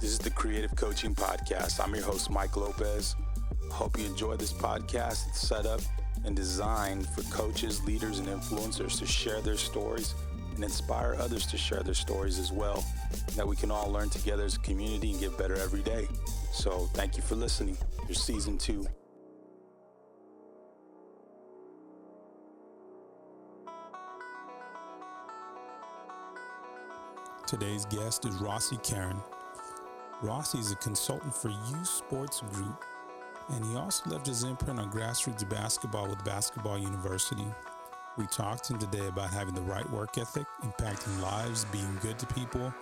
This is the Creative Coaching Podcast. I'm your host, Mike Lopez. Hope you enjoy this podcast. It's set up and designed for coaches, leaders, and influencers to share their stories and inspire others to share their stories as well. That we can all learn together as a community and get better every day. So, thank you for listening. Here's season two. Today's guest is Rossi Karen. Rossi is a consultant for Youth Sports Group, and he also left his imprint on grassroots basketball with Basketball University. We talked to him today about having the right work ethic, impacting lives, being good to people.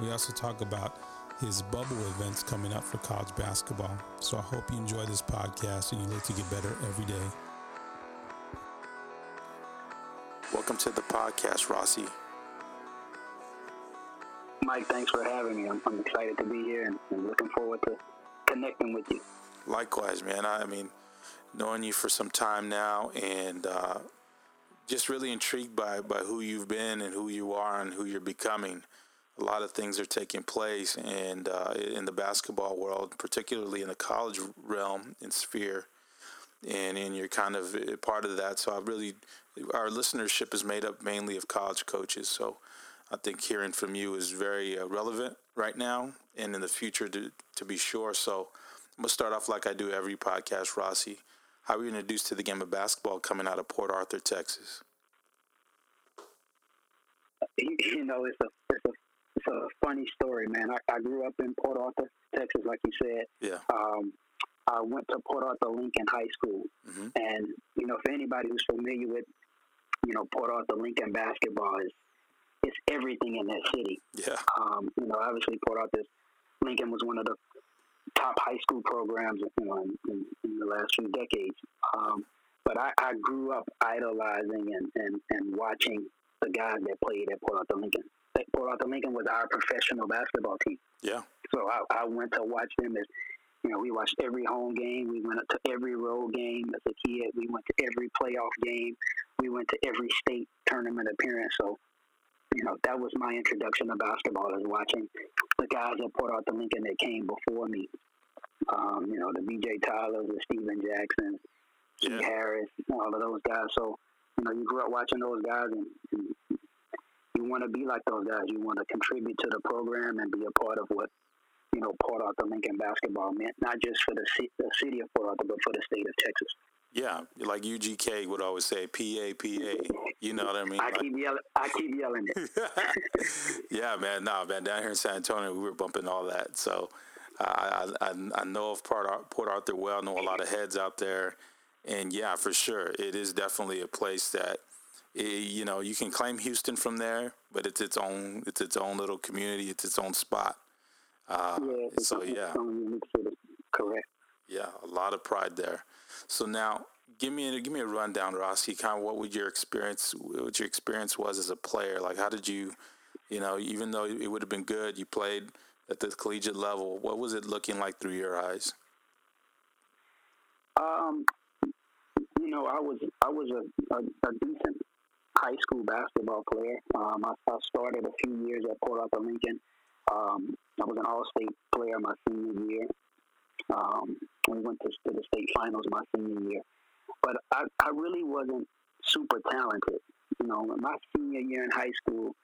We also talk about his bubble events coming up for college basketball. So I hope you enjoy this podcast and you look to get better every day. Welcome to the podcast, Rossi. Mike, thanks for having me. I'm, I'm excited to be here and, looking forward to connecting with you. Likewise, man. I, I mean, knowing you for some time now and uh, just really intrigued by, by who you've been and who you are and who you're becoming. A lot of things are taking place and uh, in the basketball world, particularly in the college realm and sphere. And, and you're kind of part of that. So I really, our listenership is made up mainly of college coaches. So I think hearing from you is very uh, relevant right now and in the future to, to be sure. So I'm going to start off like I do every podcast, Rossi. How were you introduced to the game of basketball coming out of Port Arthur, Texas? You know, it's a, it's a, it's a funny story, man. I, I grew up in Port Arthur, Texas, like you said. Yeah. Um, I went to Port Arthur Lincoln High School. Mm-hmm. And, you know, for anybody who's familiar with, you know, Port Arthur Lincoln basketball is it's everything in that city. Yeah. Um, you know, obviously Port Arthur, Lincoln was one of the top high school programs you know, in, in, in the last few decades. Um, but I, I grew up idolizing and, and, and watching the guys that played at Port Arthur Lincoln. Port Arthur Lincoln was our professional basketball team. Yeah. So I, I went to watch them as you know, we watched every home game. We went to every road game as a kid. We went to every playoff game. We went to every state tournament appearance. So you know, that was my introduction to basketball is watching the guys at Port Arthur Lincoln that came before me. Um, you know, the B.J. Tylers, the Stephen Jackson, yeah. Harris, all of those guys. So, you know, you grew up watching those guys and, and you want to be like those guys. You want to contribute to the program and be a part of what, you know, Port Arthur Lincoln basketball meant, not just for the, the city of Port Arthur, but for the state of Texas. Yeah, like UGK would always say, PA, PA. You know what I mean? I like, keep yelling. I keep yelling it. yeah, man. No, man. Down here in San Antonio, we were bumping all that. So uh, I, I, I know of Port, Port Arthur well. Know a lot of heads out there, and yeah, for sure, it is definitely a place that. It, you know, you can claim Houston from there, but it's its own. It's its own little community. It's its own spot. Uh, yeah. So yeah. Correct. Yeah, a lot of pride there. So now, give me a, give me a rundown, Rossi. Kind of what would your experience, what your experience was as a player? Like, how did you, you know, even though it would have been good, you played at the collegiate level. What was it looking like through your eyes? Um, you know, I was I was a, a, a decent high school basketball player. Um, I, I, started a few years at Port Arthur Lincoln. Um, I was an All-State player my senior year. Um, we went to, to, the state finals my senior year, but I, I really wasn't super talented. You know, my senior year in high school,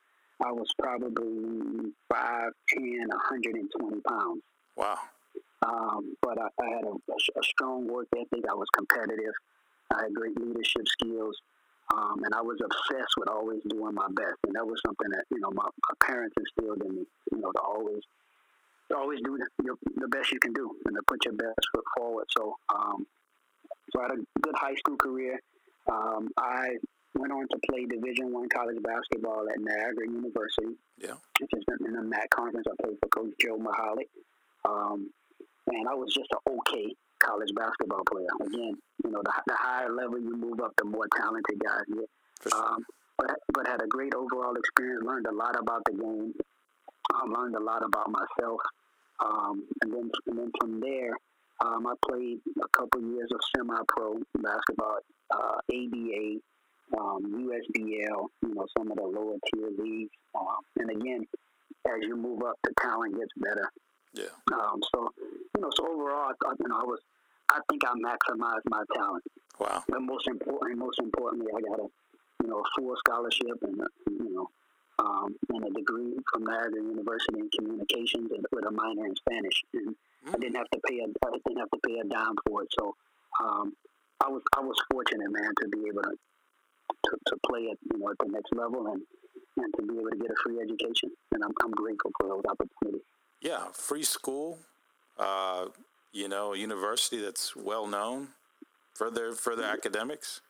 I was probably 5'10", 120 pounds. Wow. Um, but I, I had a, a, strong work ethic. I was competitive. I had great leadership skills. Um, and I was obsessed with always doing my best. And that was something that, you know, my, my parents instilled in me, you know, to always – always do the, the best you can do and to put your best foot forward. So, um, so I had a good high school career. Um, I went on to play Division One college basketball at Niagara University. Yeah, which is in the MAAC conference. I played for Coach Joe Mihalich, um, and I was just an okay college basketball player. Again, you know, the, the higher level you move up, the more talented guys get. Sure. Um, but but had a great overall experience. Learned a lot about the game. I learned a lot about myself. Um, and then and then from there, um, I played a couple years of semi-pro basketball, uh, ABA, um, USBL, you know, some of the lower tier leagues. Um, and again, as you move up, the talent gets better. Yeah. Um, so you know, so overall, I thought, you know, I was, I think I maximized my talent. Wow. But most important, most importantly, I got a, you know, a full scholarship and, you know, um, and a degree from Niagara University in communications and with a minor in Spanish. And mm. I didn't have to pay a, I didn't have to pay a dime for it. So um, I was, I was fortunate, man, to be able to, to, to play at, you know, at the next level and, and to be able to get a free education. And I'm, I'm grateful for those opportunities. Yeah, free school, uh, you know, a university that's well known for their for their academics.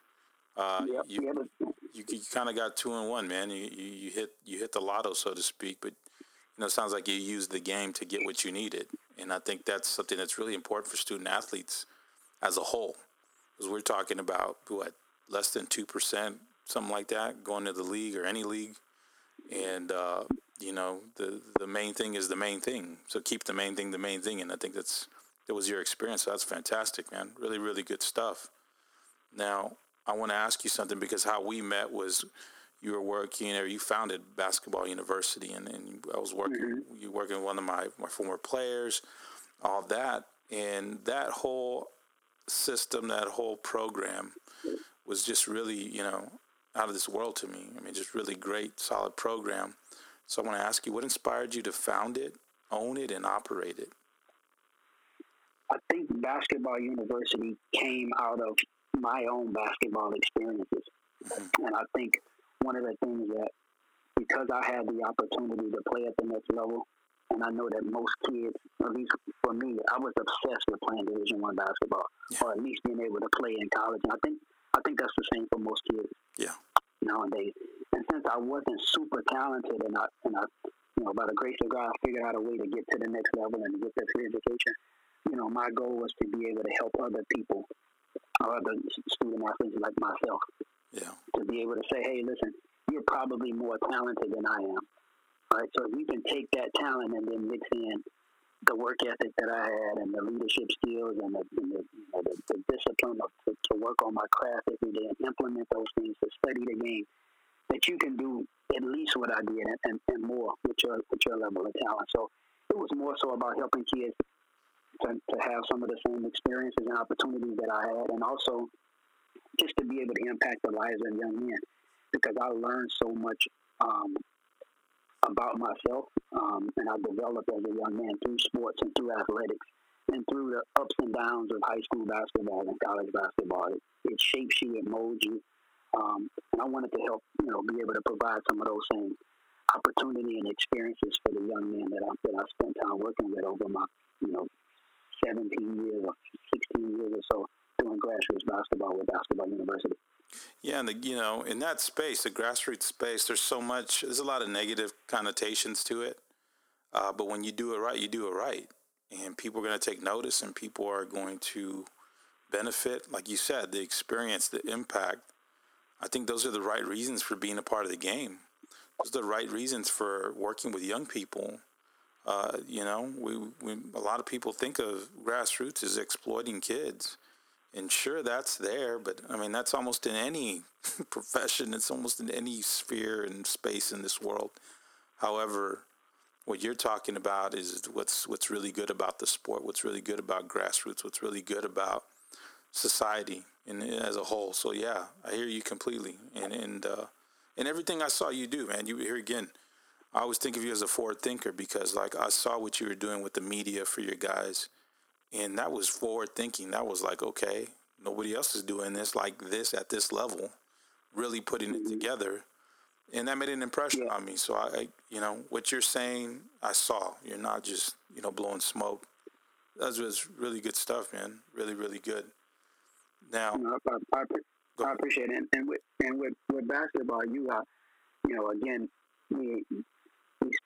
Uh, yep, you, yep. You, you kind of got two in one, man. You, you, you hit you hit the lotto, so to speak. But you know, it sounds like you used the game to get what you needed, and I think that's something that's really important for student athletes as a whole. Because we're talking about what less than two percent, something like that, going to the league or any league, and uh, you know, the the main thing is the main thing. So keep the main thing the main thing, and I think that's that was your experience. So that's fantastic, man. Really, really good stuff. Now, I want to ask you something because how we met was you were working or you founded Basketball University, and, and I was working. Mm-hmm. You working with one of my my former players, all that, and that whole system, that whole program was just really, you know, out of this world to me. I mean, just really great, solid program. So I want to ask you, what inspired you to found it, own it, and operate it? I think Basketball University came out of my own basketball experiences. Mm-hmm. And I think one of the things that, because I had the opportunity to play at the next level, and I know that most kids, at least for me, I was obsessed with playing Division One basketball, yeah. or at least being able to play in college. And I think I think that's the same for most kids. Yeah. Nowadays, and since I wasn't super talented, and I, and I, you know, by the grace of God, I figured out a way to get to the next level and to get that free education. You know, my goal was to be able to help other people, or other student athletes like myself, yeah. to be able to say, hey, listen, you're probably more talented than I am. All right, so if you can take that talent and then mix in the work ethic that I had and the leadership skills and the, and the, you know, the, the discipline of, to, to work on my craft every day and implement those things to study the game that you can do at least what I did and, and, and more with your with your level of talent. So it was more so about helping kids to, to have some of the same experiences and opportunities that I had, and also just to be able to impact the lives of young men because I learned so much um, about myself um, and I developed as a young man through sports and through athletics and through the ups and downs of high school basketball and college basketball. It, it shapes you, it molds you, um, and I wanted to help, you know, be able to provide some of those same opportunity and experiences for the young men that I, that I spent time working with over my, you know, 17 years or 16 years or so doing grassroots basketball with Basketball University. Yeah, and the, you know, in that space, the grassroots space, there's so much. There's a lot of negative connotations to it, uh, but when you do it right, you do it right, and people are going to take notice, and people are going to benefit. Like you said, the experience, the impact I think those are the right reasons for being a part of the game. Those are the right reasons for working with young people. Uh, you know, we, we a lot of people think of grassroots as exploiting kids, and sure that's there, but I mean that's almost in any profession. It's almost in any sphere and space in this world. However, what you're talking about is what's what's really good about the sport. What's really good about grassroots. What's really good about society and as a whole. So yeah, I hear you completely, and and uh, and everything I saw you do, man. You here again. I always think of you as a forward thinker because, like, I saw what you were doing with the media for your guys, and that was forward thinking. That was like, okay, nobody else is doing this like this at this level, really putting it together, and that made an impression yeah. on me. So I, I, you know, what you're saying, I saw. You're not just, you know, blowing smoke. That was really good stuff, man. Really, really good. Now, I, I, I, appreciate it. And, with and with, with basketball, you got, you know, again, we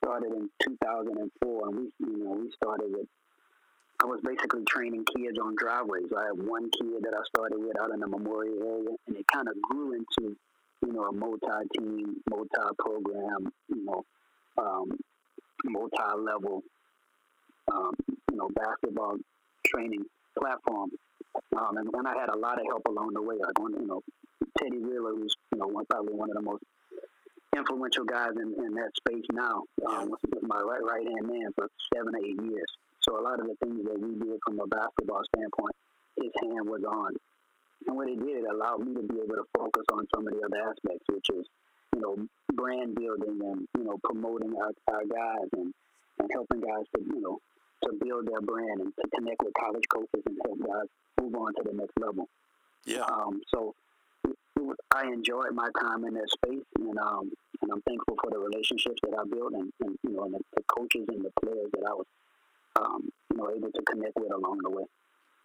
started in 2004, and we you know we started with. I was basically training kids on driveways. I had one kid that I started with out in the Memorial area, and it kind of grew into, you know, a multi-team, multi-program, you know, um, multi-level, um, you know, basketball training platform. Um, and, and I had a lot of help along the way. Like one, you know, Teddy Wheeler, who's you know probably one of the most influential guys in, in that space now. Um, was my right right hand man for seven eight years. So a lot of the things that we did from a basketball standpoint, his hand was on. And what it did, it allowed me to be able to focus on some of the other aspects, which is, you know, brand building and, you know, promoting our, our guys and, and helping guys to, you know, to build their brand and to connect with college coaches and help guys move on to the next level. Yeah. Um, so I enjoyed my time in that space, and um, and I'm thankful for the relationships that I built, and, and you know, and the, the, coaches and the players that I was, um, you know, able to connect with along the way.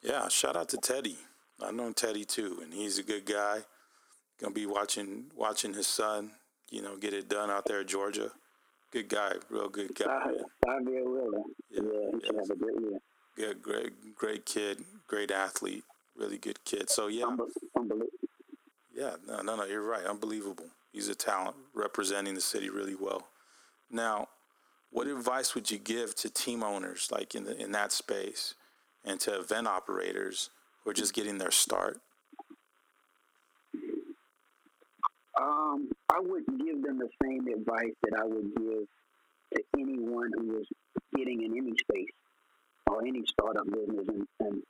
Yeah, shout out to Teddy. I know Teddy too, and he's a good guy. Gonna be watching watching his son, you know, get it done out there at Georgia. Good guy, real good guy. Sahvir Wheeler. Yeah, yeah, he should have a great year. Yeah, great, great kid, great athlete, really good kid. So yeah, unbelievable. Yeah, no, no, no, you're right. Unbelievable. He's a talent representing the city really well. Now, what advice would you give to team owners like in the in that space and to event operators who are just getting their start? Um, I would give them the same advice that I would give to anyone who is getting in any space or any startup business. And, and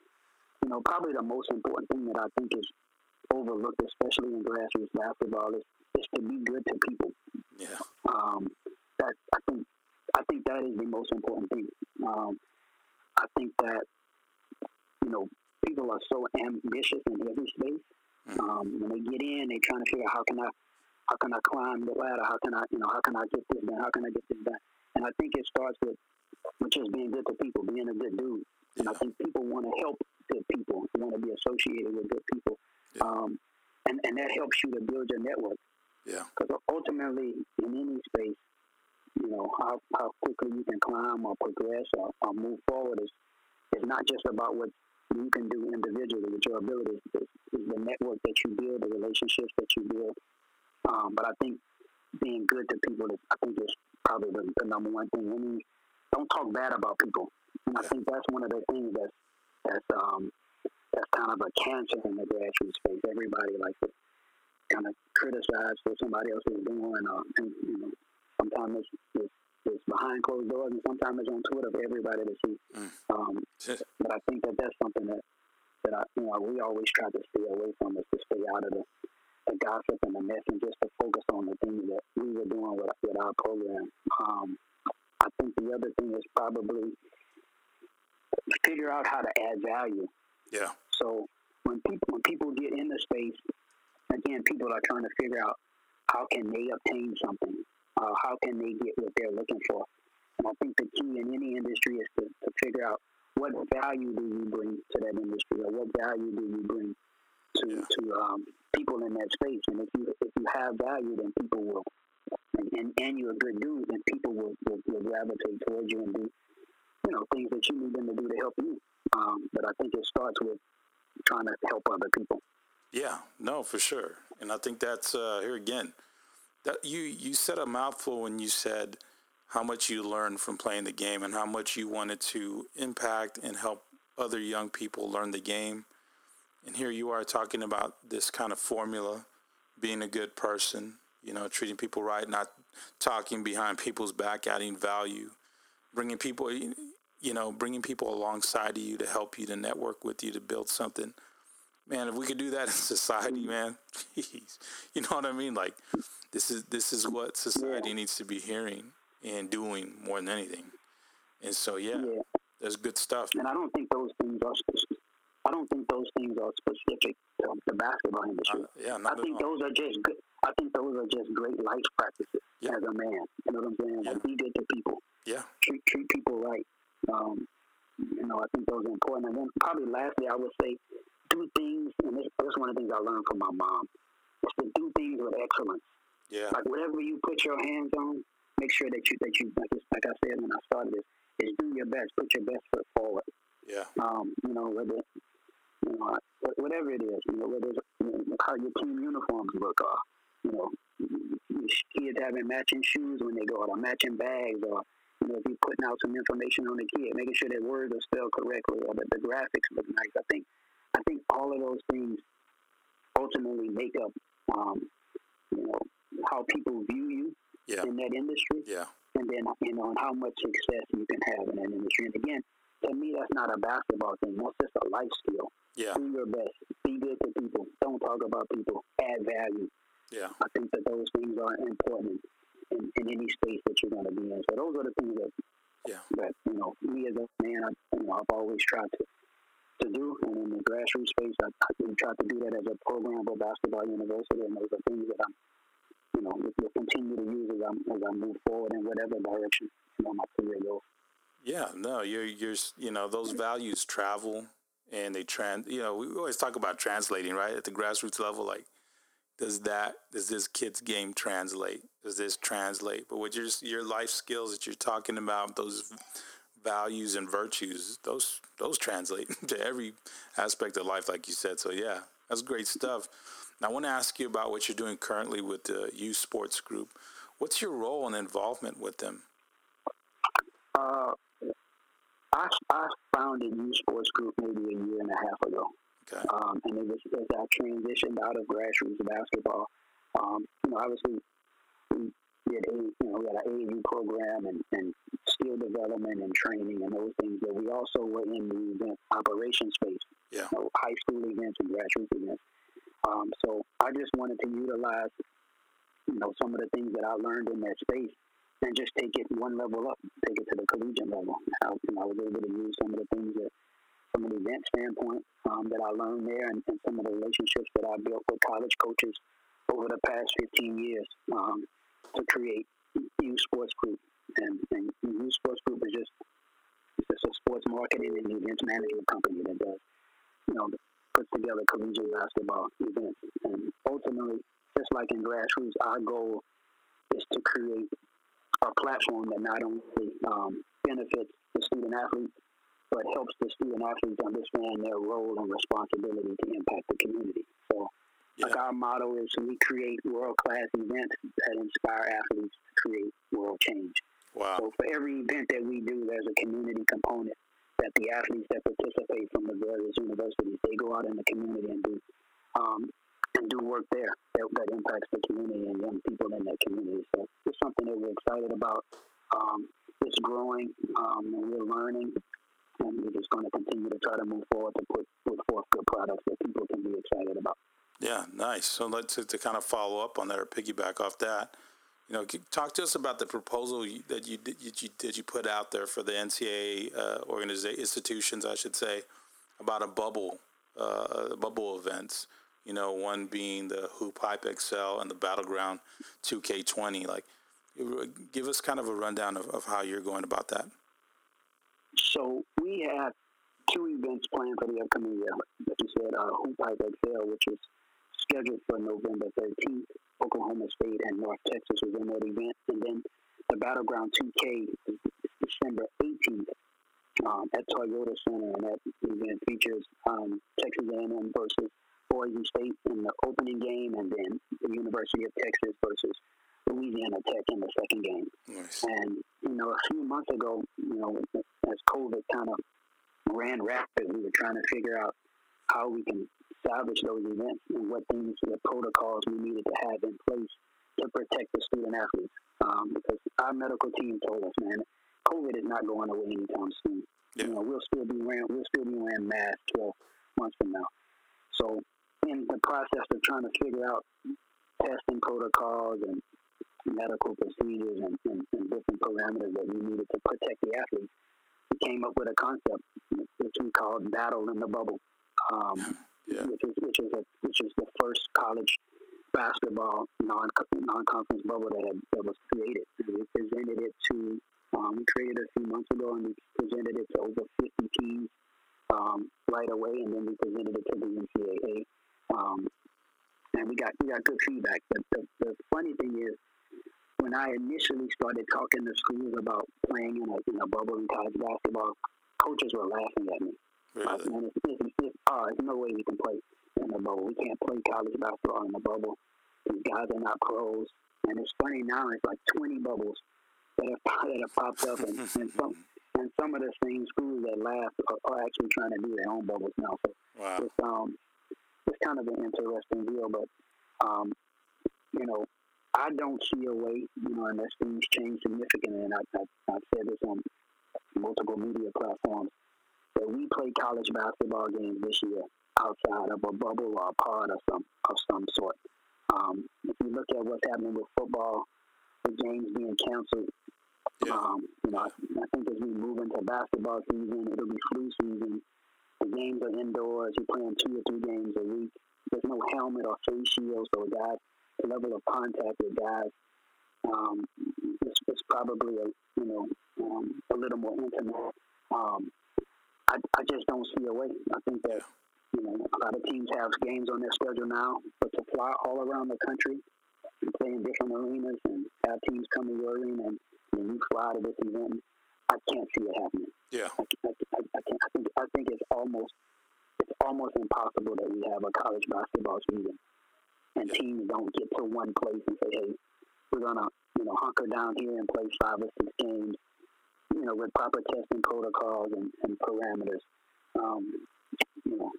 you know, probably the most important thing that I think is overlooked, especially in grassroots basketball, is, is to be good to people. Yeah. Um, that I think I think that is the most important thing. Um, I think that you know people are so ambitious in every space. Mm-hmm. Um, when they get in, they're trying to figure out how can I how can I climb the ladder? How can I you know how can I get this done? How can I get this done? And I think it starts with with just being good to people, being a good dude. Yeah. And I think people want to help good people, want to be associated with good people. Yeah. Um, and, and that helps you to build your network. Yeah. Because ultimately, in any space, you know, how, how quickly you can climb or progress or, or move forward is, is not just about what you can do individually with your abilities. It's, it's the network that you build, the relationships that you build. Um, but I think being good to people is, I think, is probably the, the number one thing. I mean, don't talk bad about people. And I think that's one of the things that's, that's um, that's kind of a cancer in the grassroots space. Everybody likes to kind of criticize for somebody else is doing, uh, and you know, sometimes it's, it's, it's behind closed doors, and sometimes it's on Twitter for everybody to see. Mm. Um, but I think that that's something that that I, you know, we always try to stay away from is to stay out of the, the gossip and the mess, and just to focus on the things that we were doing with, with our program. Um, I think the other thing is probably figure out how to add value. Yeah. So when people when people get in the space, again, people are trying to figure out how can they obtain something, uh, how can they get what they're looking for. And I think the key in any industry is to, to figure out what value do you bring to that industry, or what value do you bring to to um, people in that space. And if you if you have value, then people will, and, and, and you're a good dude, then people will, will, will gravitate towards you and do you know things that you need them to do to help you. Um, but I think it starts with trying to help other people. Yeah, no, for sure. And I think that's uh, here again. That you you said a mouthful when you said how much you learned from playing the game and how much you wanted to impact and help other young people learn the game. And here you are talking about this kind of formula, being a good person, you know, treating people right, not talking behind people's back, adding value, bringing people you know, bringing people alongside of you to help you, to network with you, to build something. Man, if we could do that in society, man, please, you know what I mean? Like, this is this is what society yeah. needs to be hearing and doing more than anything. And so, yeah, yeah. there's good stuff. And I don't think those things are. Specific. I don't think those things are specific to the basketball industry. Uh, yeah, I think those are just good. I think those are just great life practices yeah. as a man. You know what I'm saying? Like be good to people. Yeah. Treat treat people right. Um, you know, I think those are important. And then probably lastly, I would say do things, and this, this is one of the things I learned from my mom, is to do things with excellence. Yeah. Like whatever you put your hands on, make sure that you that you like, like I said when I started this, is do your best, put your best foot forward. Yeah. Um, you know, whether you know whatever it is, you know, whether it's you know, how your team uniforms look, or you know, kids having matching shoes when they go out, or matching bags, or you know, if you're putting out some information on the kid, making sure that words are spelled correctly or that the graphics look nice. I think I think all of those things ultimately make up um, you know, how people view you yeah. in that industry. Yeah. And then you know, and how much success you can have in that industry. And again, to me, that's not a basketball thing. That's just a life skill. Yeah. Do your best. Be good to people. Don't talk about people. Add value. Yeah. I think that those things are important in, in any space that you're going to be in. So those are the things that, yeah. that you know, me as a man, I, you know, I've always tried to to do. And in the grassroots space, I, I tried to do that as a program for Basketball University, and those are things that I'm, you know, will continue to use as I as I move forward in whatever direction you know my career goes. Yeah, no, you're you're you know those values travel and they trans. You know, we always talk about translating, right? At the grassroots level, like does that does this kid's game translate? Does this translate? But with your your life skills that you're talking about, those values and virtues, those those translate to every aspect of life, like you said. So yeah, that's great stuff. Now I want to ask you about what you're doing currently with the youth sports group. What's your role and involvement with them? Uh, I, I founded Youth Sports Group maybe a year and a half ago. Okay. Um, and it was as I transitioned out of grassroots basketball. Um, you know, obviously, we a, you know, we had an AAU program and, and skill development and training and those things, but we also were in the event operation space, yeah. you know, high school events and grassroots events. Um, so I just wanted to utilize, you know, some of the things that I learned in that space and just take it one level up, take it to the collegiate level. I, you know, I was able to use some of the things that, from an event standpoint, um, that I learned there, and, and, some of the relationships that I built with college coaches over the past 15 years um, to create youth sports group. And, and youth sports group is just it's just a sports marketing and events management company that does, you know, puts together collegiate basketball events. And ultimately, just like in grassroots, our goal is to create a platform that not only um, benefits the student athletes, but helps the student athletes understand their role and responsibility to impact the community. So, yeah. like our motto is we create world class events that inspire athletes to create world change. Wow. So, for every event that we do, there's a community component that the athletes that participate from the various universities they go out in the community and do um, and do work there that, that impacts the community and young people in that community. So it's something that we're excited about. Um, it's growing, um, and we're learning, and we're just going to continue to try to move forward to put, put forth good products that people can be excited about. Yeah, nice. So let's to, kind of follow up on that or piggyback off that. You know, talk to us about the proposal that you did you, did you put out there for the NCAA uh, organization institutions, I should say, about a bubble, uh, bubble events you know, one being the Hoop Hype XL and the Battleground 2K20. Like, give us kind of a rundown of, of how you're going about that. So we have two events planned for the upcoming year. Like you said, uh, Hoop Hype XL, which is scheduled for November 13th. Oklahoma State and North Texas was in that event. And then the Battleground 2K is December 18th um, at Toyota Center. And that event features um, Texas A&M versus Boise State in the opening game, and then the University of Texas versus Louisiana Tech in the second game. Nice. And you know, a few months ago, you know, as COVID kind of ran rapid, we were trying to figure out how we can salvage those events and what things, what protocols we needed to have in place to protect the student athletes. Um, because our medical team told us, man, COVID is not going away anytime soon. Yeah. You know, we'll still be wearing we'll still be wearing masks 12 months from now. So in the process of trying to figure out testing protocols and medical procedures and, and, and, different parameters that we needed to protect the athletes, we came up with a concept which we called "battle in the bubble," um, yeah. which is which is a, which is the first college basketball non non conference bubble that had, that was created. And we presented it to um, we created a few months ago, and we presented it to over 50 teams um, right away, and then we presented it to the NCAA um, and we got we got good feedback. But the, the funny thing is, when I initially started talking to schools about playing in a, in a bubble in college basketball, coaches were laughing at me. Really? And it's, uh, there's no way we can play in the bubble. We can't play college basketball in a bubble. These guys are not pros. And it's funny now, it's like 20 bubbles that have, that have popped up. And, and, some, and some of the same schools that laugh are, are actually trying to do their own bubbles now. So wow. it's, um, it's kind of an interesting deal. But um, you know, I don't see a way, you know, unless things change significantly, and I, I, I've said this on multiple media platforms. That we play college basketball games this year outside of a bubble or a pod of some of some sort. Um, if you look at what's happening with football, the games being canceled, yeah. um, you know, I, I think as we move into basketball season, it'll be flu season. The games are indoors. You're playing two or three games a week. There's no helmet or face shield, so guys, the level of contact with guys, um, it's, it's probably a you know um, a little more intimate. Um, I, I just don't see a way. I think that you know a lot of teams have games on their schedule now, but to fly all around the country and play in different arenas and have teams come to your arena and, and you fly to this event, I can't see it happening. Yeah, I, I, I, I, can't, I think I think it's almost it's almost impossible that we have a college basketball season and teams don't get to one place and say, hey, we're gonna you know hunker down here and play five or six games you know, with proper testing protocols and, and parameters. Um, you know,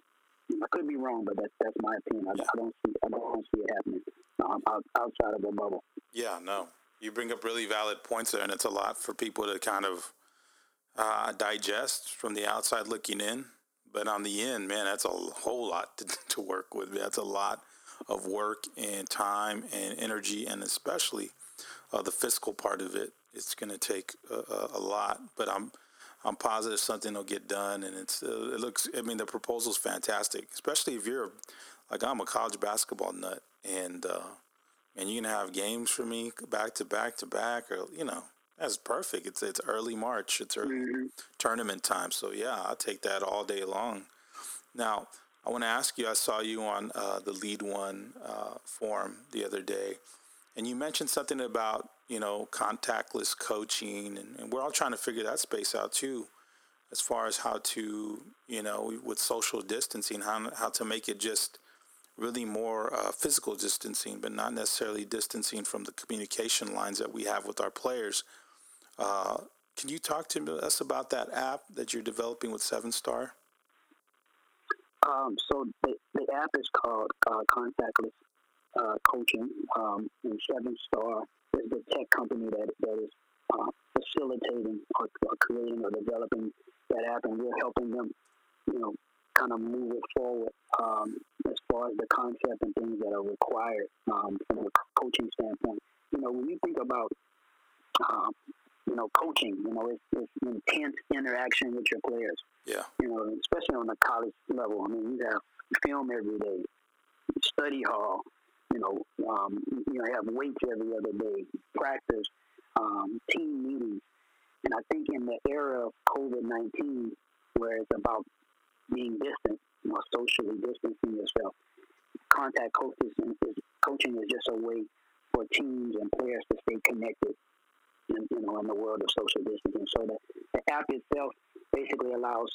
I could be wrong, but that's that's my opinion. I, I don't see I don't see it happening um, outside of a bubble. Yeah, no, you bring up really valid points there, and it's a lot for people to kind of uh, digest from the outside looking in. But on the end, man, that's a whole lot to, to work with. That's a lot of work and time and energy, and especially uh, the fiscal part of it it's going to take a, a, lot, but I'm I'm positive something will get done, and it's uh, it looks. I mean, the proposal's fantastic, especially if you're like I'm a college basketball nut, and uh, and you can have games for me back to back to back, or you know that's perfect. It's it's early March, it's early mm-hmm. tournament time, so yeah, I'll take that all day long. Now, I want to ask you. I saw you on uh, the Lead One uh, forum the other day, and you mentioned something about you know, contactless coaching, and, and, we're all trying to figure that space out too, as far as how to, you know, with social distancing, how how to make it just really more uh, physical distancing, but not necessarily distancing from the communication lines that we have with our players. Uh, can you talk to us about that app that you're developing with Seven Star? Um, so the, the app is called uh, Contactless uh, Coaching, um, and Seven Star is the tech company that, that is uh, facilitating or, or, creating or developing that app, and we're helping them, you know, kind of move it forward um, as far as the concept and things that are required um, from a coaching standpoint. You know, when you think about, um, you know, coaching, you know, it's, it's intense interaction with your players. Yeah. You know, especially on the college level. I mean, you have film every day, study hall, you know, um, you know, have weights every other day, practice, um, team meetings. And I think in the era of COVID 19, where it's about being distant, you know, socially distancing yourself, contact coaches is, coaching is just a way for teams and players to stay connected, in, you know, in the world of social distancing. So the, the app itself basically allows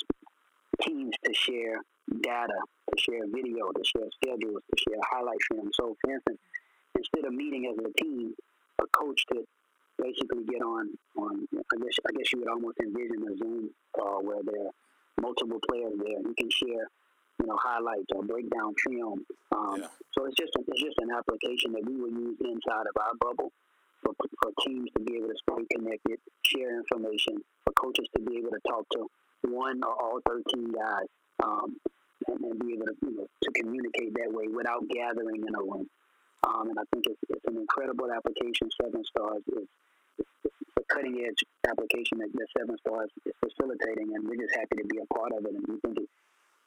teams to share data, to share video, to share schedules, to share highlight film. So, for instance, instead of meeting as a team, a coach could basically get on on. I guess I guess you would almost envision a Zoom call where there are multiple players there. You can share, you know, highlights or break down film. Um, yeah. So it's just a, it's just an application that we will use inside of our bubble. For, for teams to be able to stay connected, share information, for coaches to be able to talk to one or all 13 guys um, and, and, be able to, you know, to communicate that way without gathering in a room. Um, and I think it's, it's an incredible application. Seven Stars is a cutting edge application that, that Seven Stars is facilitating, and we're just happy to be a part of it. And we think it,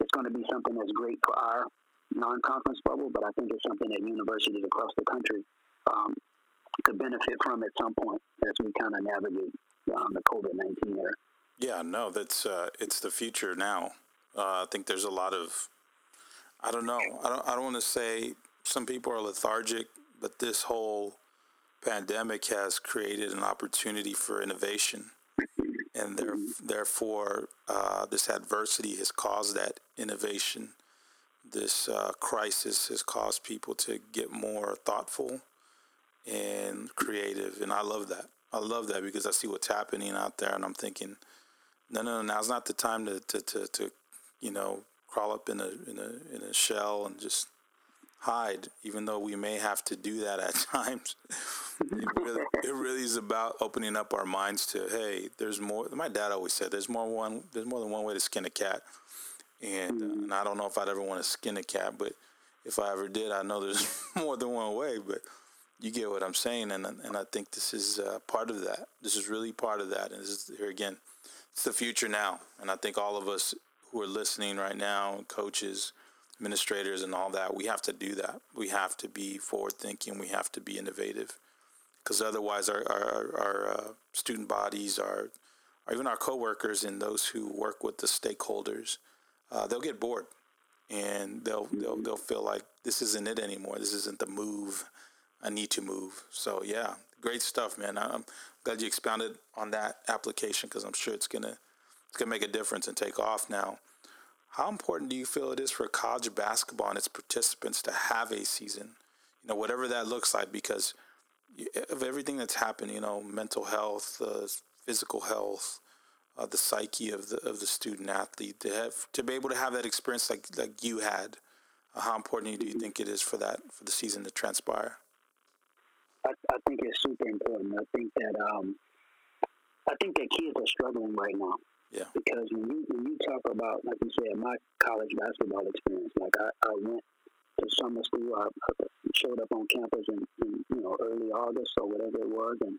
it's going to be something that's great for our non conference bubble, but I think it's something that universities across the country um, could benefit from at some point as we kind of navigate um, the COVID 19 era. Yeah, no, that's uh, it's the future now. Uh, I think there's a lot of, I don't know, I don't, I don't want to say some people are lethargic, but this whole pandemic has created an opportunity for innovation, and there, therefore, uh, this adversity has caused that innovation. This uh, crisis has caused people to get more thoughtful and creative, and I love that. I love that because I see what's happening out there, and I'm thinking no, no, no. Now's not the time to, to, to, to, you know, crawl up in a in a in a shell and just hide, even though we may have to do that at times. it, really, it really is about opening up our minds to, hey, there's more. My dad always said, there's more one. There's more than one way to skin a cat, and, uh, and I don't know if I'd ever want to skin a cat, but if I ever did, I know there's more than one way. But you get what I'm saying, and and I think this is uh, part of that. This is really part of that, and this is here again. It's the future now, and I think all of us who are listening right now, coaches, administrators, and all that, we have to do that. We have to be forward thinking. We have to be innovative, because otherwise, our our, our uh, student bodies, our or even our coworkers, and those who work with the stakeholders, uh, they'll get bored, and they'll they'll they'll feel like this isn't it anymore. This isn't the move. I need to move. So yeah, great stuff, man. I'm glad you expounded on that application because I'm sure it's gonna it's gonna make a difference and take off now. How important do you feel it is for college basketball and its participants to have a season? You know, whatever that looks like, because of everything that's happened, you know, mental health, uh, physical health, uh, the psyche of the of the student athlete to have to be able to have that experience like like you had. Uh, how important do you think it is for that for the season to transpire? I, I think it's super important. I think that um, I think that kids are struggling right now. Yeah. Because when you when you talk about like you said, my college basketball experience, like I, I went to summer school, I, I showed up on campus in, in you know early August or whatever it was, and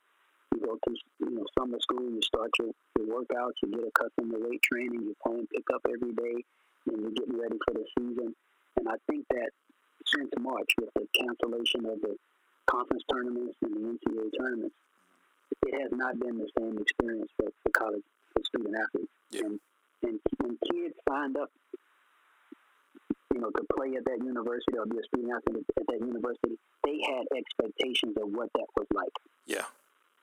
you go to you know summer school, you start your, your workouts, you get accustomed to weight training, you're playing pickup every day, and you're getting ready for the season. And I think that since March, with the cancellation of the conference tournaments and the NCAA tournaments, it has not been the same experience for, for college for student athletes. Yeah. And, and when kids signed up, you know, to play at that university or be a student athlete at that university, they had expectations of what that was like. Yeah.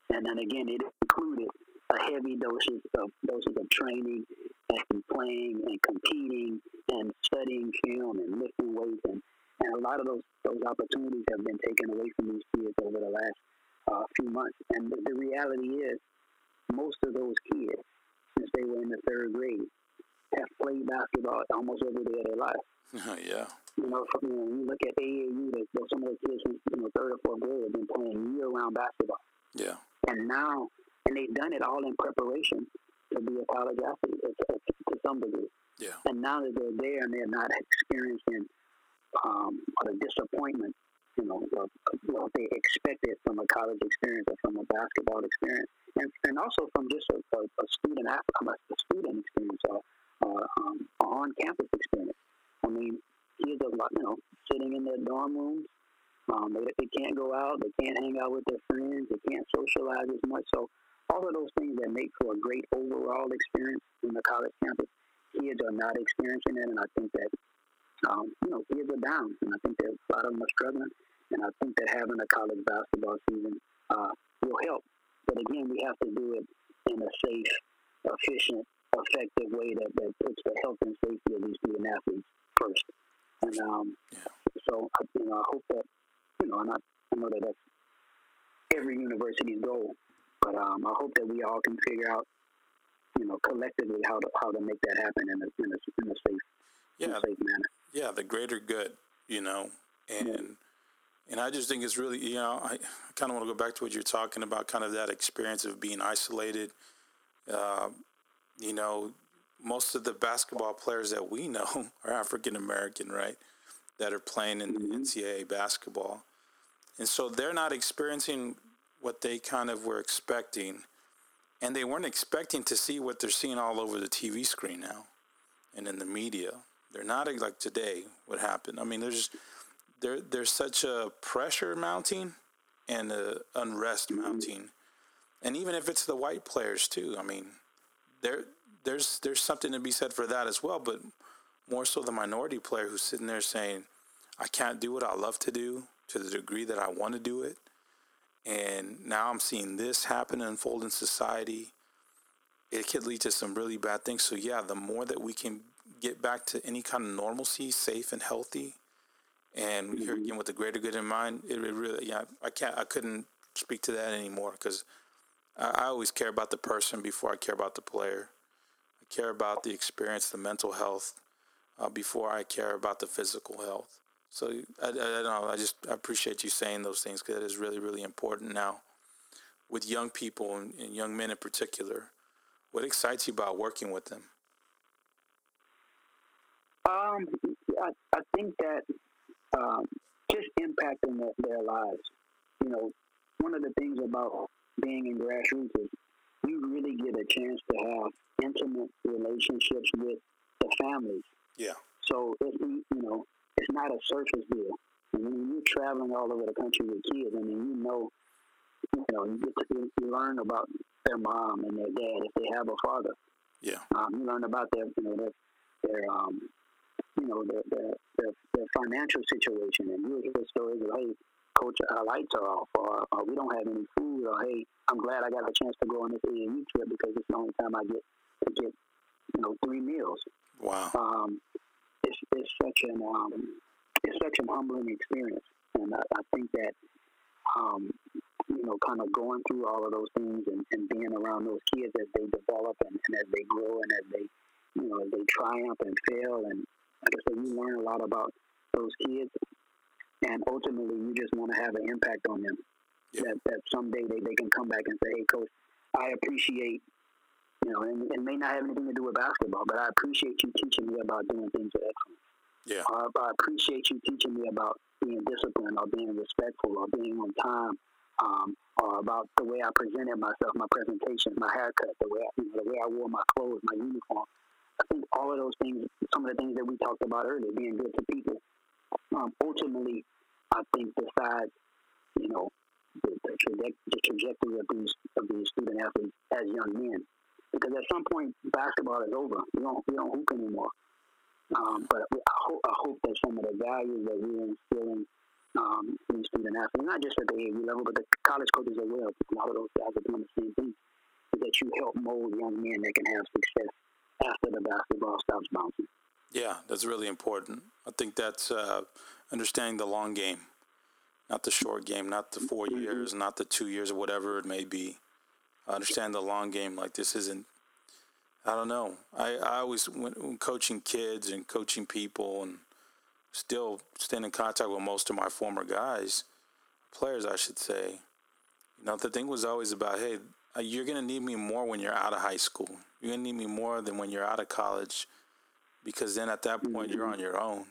And then again, it included a heavy doses of doses of training and playing and competing and studying film and lifting weights and, and a lot of those those opportunities have been taken away from these kids over the last uh, few months. And the, the reality is, most of those kids, since they were in the third grade, have played basketball almost every day of their life. yeah. You know, from, you know, when you look at AAU, there's, there's some of the kids since you know third or fourth grade have been playing year-round basketball. Yeah. And now, and they've done it all in preparation to be a college athlete to, to some degree. Yeah. And now that they're there and they're not experiencing um, the disappointment, you know, of, what they expected from a college experience or from a basketball experience, and, and also from just a, a, a student a student experience or, or um, on campus experience. I mean, kids are you know sitting in their dorm rooms. Um, they, they can't go out. They can't hang out with their friends. They can't socialize as much. So all of those things that make for a great overall experience in the college campus, kids are not experiencing it, and I think that um, you know kids are down, and I think that a lot of them are struggling, and I think that having a college basketball season uh, will help. But again, we have to do it in a safe, efficient, effective way that, that puts the health and safety of these student athletes first. And um, yeah. so, you know, I hope that, you know, and I, I know that that's every university's goal, but um, I hope that we all can figure out, you know, collectively how to how to make that happen in a in a, in a safe, yeah, in a safe manner. Yeah, the greater good, you know, and. And I just think it's really, you know, I, I kind of want to go back to what you're talking about, kind of that experience of being isolated. Uh, you know, most of the basketball players that we know are African American, right? That are playing in mm-hmm. NCAA basketball. And so they're not experiencing what they kind of were expecting. And they weren't expecting to see what they're seeing all over the TV screen now and in the media. They're not like today, what happened. I mean, there's there, there's such a pressure mounting and a unrest mm-hmm. mounting. And even if it's the white players too, I mean, there there's there's something to be said for that as well, but more so the minority player who's sitting there saying, I can't do what I love to do to the degree that I want to do it. And now I'm seeing this happen and unfold in society. It could lead to some really bad things. So yeah, the more that we can get back to any kind of normalcy, safe and healthy, and mm-hmm. here again with the greater good in mind, it, it really yeah, I can't I couldn't speak to that anymore because I, I always care about the person before I care about the player. I care about the experience, the mental health, uh, before I care about the physical health. So I, I, I don't know. I just I appreciate you saying those things because it is really really important now with young people and, and young men in particular. What excites you about working with them? Um, I, I think that um, just impacting their, their lives. You know, one of the things about being in grassroots is you really get a chance to have intimate relationships with the families. Yeah. So it, you know, it's not a surface deal. When you're traveling all over the country with kids, I mean, you know, you know, you get to you learn about their mom and their dad if they have a father. Yeah. Um, you learn about their, you know, their, their um, you know, their, their, their, their financial situation, and you hear stories of, hey, coach, our lights are off, or, or we don't have any food, or hey, I'm glad I got a chance to go on this AAU trip because it's the only time I get to get, you know, three meals. Wow. Um, it's, it's such an um, it's such an humbling experience, and I, I think that um, you know, kind of going through all of those things and, and being around those kids as they develop and, and as they grow and as they you know as they triumph and fail and like I said, you learn a lot about those kids, and ultimately you just want to have an impact on them. Yeah. That, that someday they, they can come back and say, hey, coach, I appreciate you know, and it may not have anything to do with basketball, but I appreciate you teaching me about doing things with excellence. Yeah. Uh, I appreciate you teaching me about being disciplined or being respectful or being on time, um, or about the way I presented myself, my presentation, my haircut, the way I, you know, the way I wore my clothes, my uniform. I think all of those things, some of the things that we talked about earlier, being good to people, um, ultimately, I think decides, you know, the, the, traje- the trajectory of these of these student athletes as young men because at some point basketball is over. We don't we don't hoop anymore. Um, but I hope, I hope that some of the values that we're instilling um, in student athletes, not just at the AAU level, but the college coaches as well, a lot of those guys are doing the same thing, is that you help mold young men that can have success after the basketball stops bouncing. Yeah, that's really important. I think that's uh, understanding the long game, not the short game, not the 4 mm-hmm. years, not the two years, or whatever it may be I understand the long game. Like this isn't. I don't know. I, I always when, when coaching kids and coaching people and still staying in contact with most of my former guys, players, I should say. You know, the thing was always about, hey, uh, you're gonna need me more when you're out of high school. You're gonna need me more than when you're out of college, because then at that point you're on your own.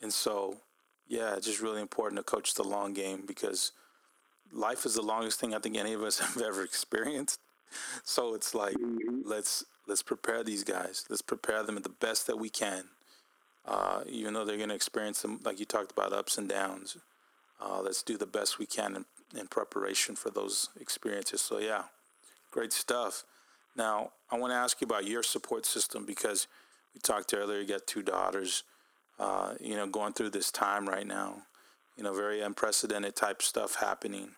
And so, yeah, it's just really important to coach the long game because life is the longest thing I think any of us have ever experienced. So it's like mm-hmm. let's let's prepare these guys. Let's prepare them at the best that we can. Uh, even though they're going to experience some, like you talked about, ups and downs. Uh, let's do the best we can in, in preparation for those experiences. So yeah, great stuff. Now I want to ask you about your support system because we talked earlier. You got two daughters. Uh, you know, going through this time right now. You know, very unprecedented type stuff happening.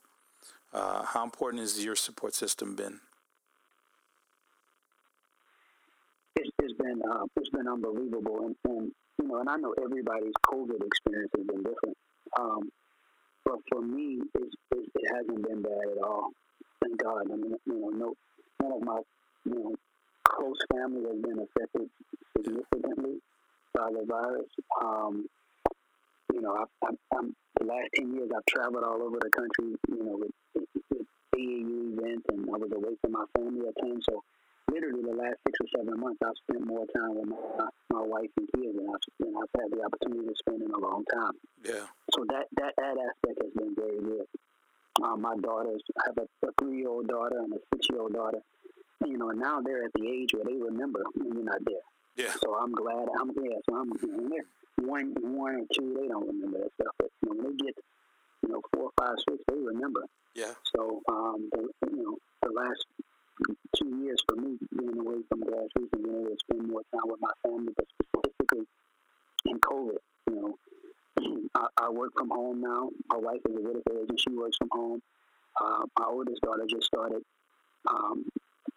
Uh, how important has your support system been? It's, it's been uh, it's been unbelievable, and, and, you know, and I know everybody's COVID experience has been different. Um, but for me, it's, it's, it hasn't been bad at all. Thank God. I mean, you know, no, none of my you know close family has been affected significantly by the virus. Um, you know, I, I, I'm the last 10 years I've traveled all over the country, you know, with, with AAU events, and I was away from my family at times. So literally the last six or seven months, I've spent more time with my, my wife and kids than I've, than I've had the opportunity to spend in a long time. Yeah. So that, that, that aspect has been very good. Um, my daughters, I have a, a three-year-old daughter and a six-year-old daughter. You know, and now they're at the age where they remember when you're not there. Yeah. So I'm glad I'm yeah. So I'm you know, one one or two, they don't remember that stuff. But you know, when they get you know four, five, six, they remember. Yeah. So um, the, you know, the last two years for me being away from grassroots and being able to spend more time with my family, but specifically in COVID, you know, I, I work from home now. My wife is a real estate agent; she works from home. Uh, my oldest daughter just started um,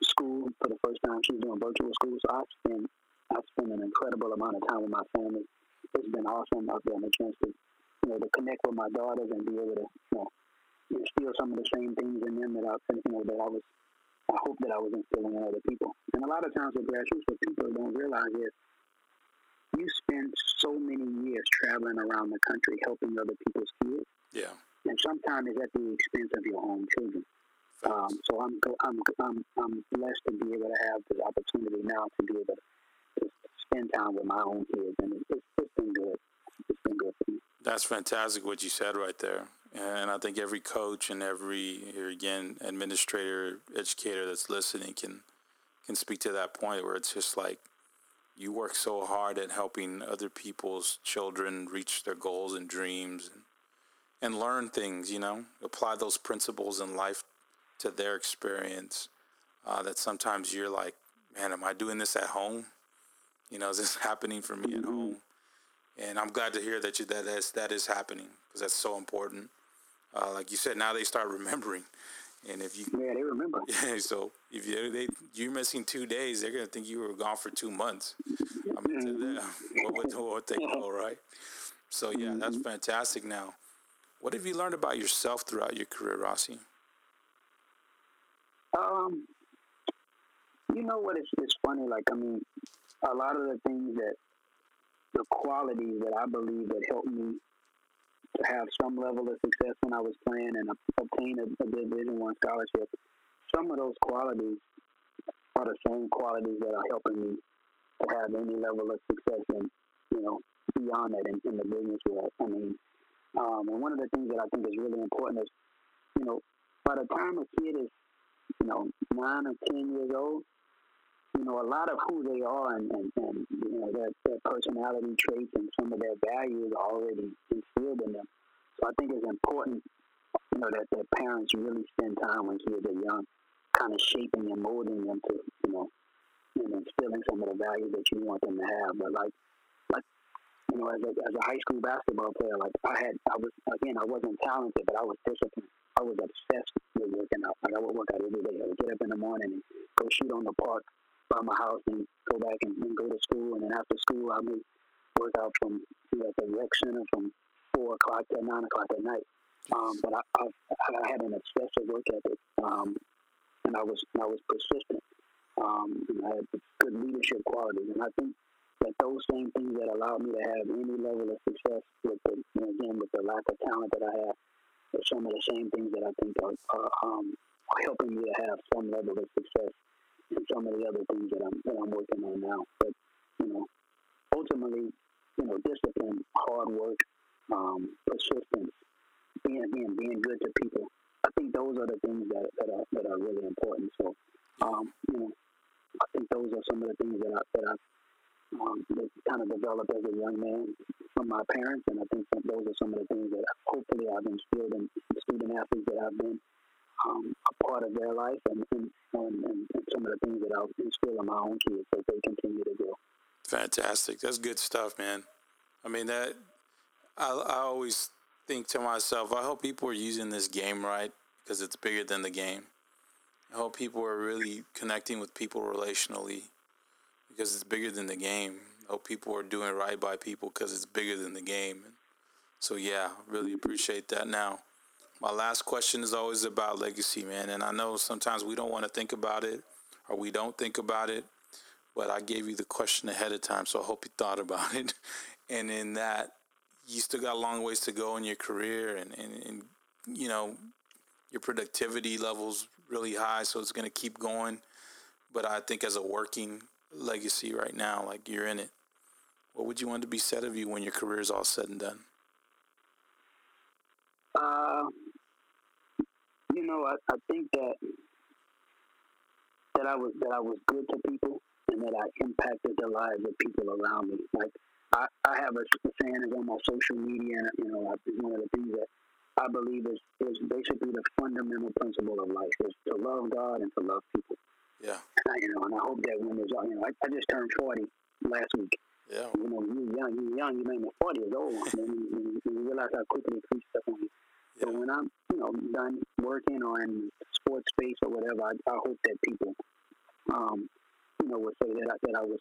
school for the first time. She's doing virtual school, so I spend I spend an incredible amount of time with my family it's been awesome. I've gotten a chance to, you know, to connect with my daughters and be able to, you know, instill some of the same things in them that I, you know, that I was, I hope that I was instilling in other people. And a lot of times with grassroots, what people don't realize is you spend so many years traveling around the country helping other people's kids. Yeah. And sometimes it's at the expense of your own children. Um, so I'm, I'm I'm I'm blessed to be able to have the opportunity now to be able to spend time with my own kids, and it's, it's been good. It's been good for me. That's fantastic what you said right there, and I think every coach and every here again administrator, educator that's listening can can speak to that point where it's just like you work so hard at helping other people's children reach their goals and dreams and, and learn things, you know, apply those principles in life to their experience. Uh, that sometimes you're like, man, am I doing this at home? You know, is this happening for me at home? And I'm glad to hear that you, that is, that is happening because that's so important. Uh, like you said, now they start remembering. And if you yeah, they remember. Yeah, so if you they you're missing two days, they're gonna think you were gone for two months. I mean, mm-hmm. what would what they know, right? So yeah, mm-hmm. that's fantastic. Now, what have you learned about yourself throughout your career, Rossi? Um, you know what? It's it's funny. Like I mean, a lot of the things that the qualities that I believe that helped me have some level of success when I was playing and obtain a, a Division One scholarship. Some of those qualities are the same qualities that are helping me to have any level of success and you know beyond that in, in the business world. I mean, um, and one of the things that I think is really important is, you know, by the time a kid is, you know, nine or ten years old, you know, a lot of who they are and, and, and you know, their, their personality traits and some of their values are already instilled in them. So I think it's important, you know, that their parents really spend time when kids are young, kind of shaping and molding them to, you know, and instilling some of the values that you want them to have. But like, like, you know, as a, as a high school basketball player, like I had, I was, again, I wasn't talented, but I was disciplined. I was obsessed with working out. Like I would work out every day. I would get up in the morning and go shoot on the park by my house and go back and, and go to school. And then after school, I would work out from you know, the rec center from four o'clock to nine o'clock at night. Um, but I, I, I had an obsessive work ethic, um, and I was I was persistent. Um, and I had good leadership qualities, and I think that those same things that allowed me to have any level of success with the you know, again with the lack of talent that I have are some of the same things that I think are, are um, helping me to have some level of success and some of the other things that I'm that I'm working on now. But you know, ultimately, you know, discipline, hard work, um, persistence, being again being good to people. I think those are the things that, that are that are really important. So, um, you know, I think those are some of the things that I that I um, that kind of developed as a young man from my parents, and I think those are some of the things that hopefully I've instilled in student athletes that I've been um, a part of their life and, and, and, and, some of the things that I'll kids as they continue to grow. Fantastic. That's good stuff, man. I mean, that I, I always think to myself, I hope people are using this game right because it's bigger than the game. I hope people are really connecting with people relationally because it's bigger than the game. I hope people are doing right by people because it's bigger than the game. So, yeah, really appreciate that. Now, my last question is always about legacy, man. And I know sometimes we don't want to think about it or we don't think about it, but I gave you the question ahead of time, so I hope you thought about it. and in that, you still got a long ways to go in your career and, and, and you know, your productivity levels really high, so it's going to keep going. But I think as a working legacy right now, like you're in it, what would you want to be said of you when your career is all said and done? Uh, you know, I, I think that that I was that I was good to people and that I impacted the lives of people around me. Like I, I have a saying is on my social media, and you know, it's one of the things that I believe is is basically the fundamental principle of life is to love God and to love people. Yeah. And I, you know, and I hope that when there's, you know, I, I just turned forty last week. Yeah. You know, you're young, you're young, you made me forty years old, and you, you, you realize how quickly it creeps up on you. So when I'm, you know, done working on sports space or whatever, I, I hope that people, um, know, would say that I, that I was,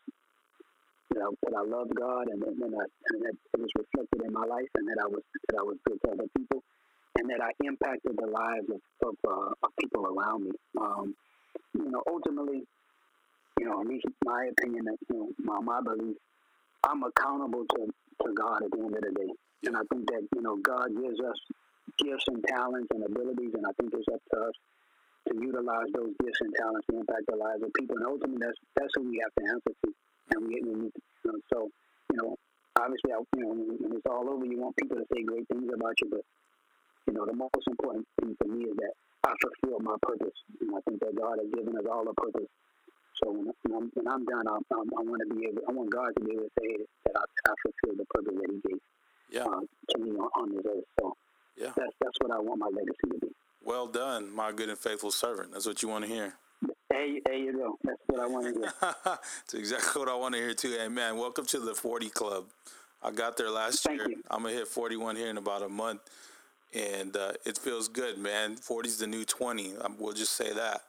that I, that I loved God and, and, I, and that it was reflected in my life and that I was that I was good to other people and that I impacted the lives of of, uh, of people around me. Um, you know, ultimately, you know, at least my opinion, that you know, my, my belief I'm accountable to, to God at the end of the day. And I think that, you know, God gives us gifts and talents and abilities, and I think it's up to us to utilize those gifts and talents to impact the lives of people. And ultimately, that's, that's who we have to answer to. And we, we need to, you know, so, you know, obviously, I, you know, when it's all over, you want people to say great things about you, but, you know, the most important thing for me is that I fulfill my purpose. And I think that God has given us all a purpose. So when, I'm, when I'm done, I, I, I want to be able, I want God to be able to say that I, I fulfilled the purpose that He gave yeah. uh, to me on, on this earth. So yeah. that's that's what I want my legacy to be. Well done, my good and faithful servant. That's what you want to hear. There, there you go. That's what I want to hear. That's exactly what I want to hear too. Hey man, welcome to the 40 Club. I got there last Thank year. You. I'm gonna hit 41 here in about a month, and uh, it feels good, man. 40 is the new 20. we'll just say that.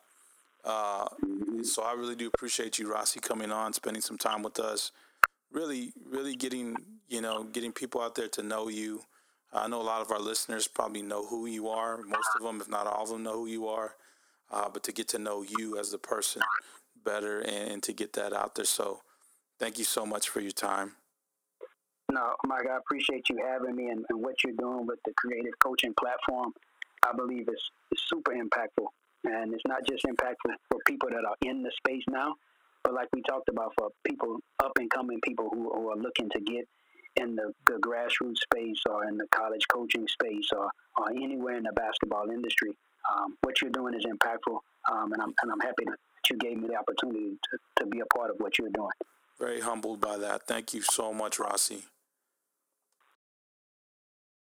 Uh, mm-hmm. So I really do appreciate you, Rossi, coming on, spending some time with us. Really, really getting you know getting people out there to know you. I know a lot of our listeners probably know who you are. Most of them, if not all of them, know who you are. Uh, but to get to know you as the person better and, and to get that out there. So, thank you so much for your time. No, Mike, I appreciate you having me and, and what you're doing with the creative coaching platform. I believe it's, it's super impactful. And it's not just impactful for people that are in the space now, but like we talked about, for people, up and coming people who, who are looking to get in the, the grassroots space or in the college coaching space or, or anywhere in the basketball industry. Um, what you're doing is impactful, um, and I'm and I'm happy that you gave me the opportunity to, to be a part of what you're doing. Very humbled by that. Thank you so much, Rossi.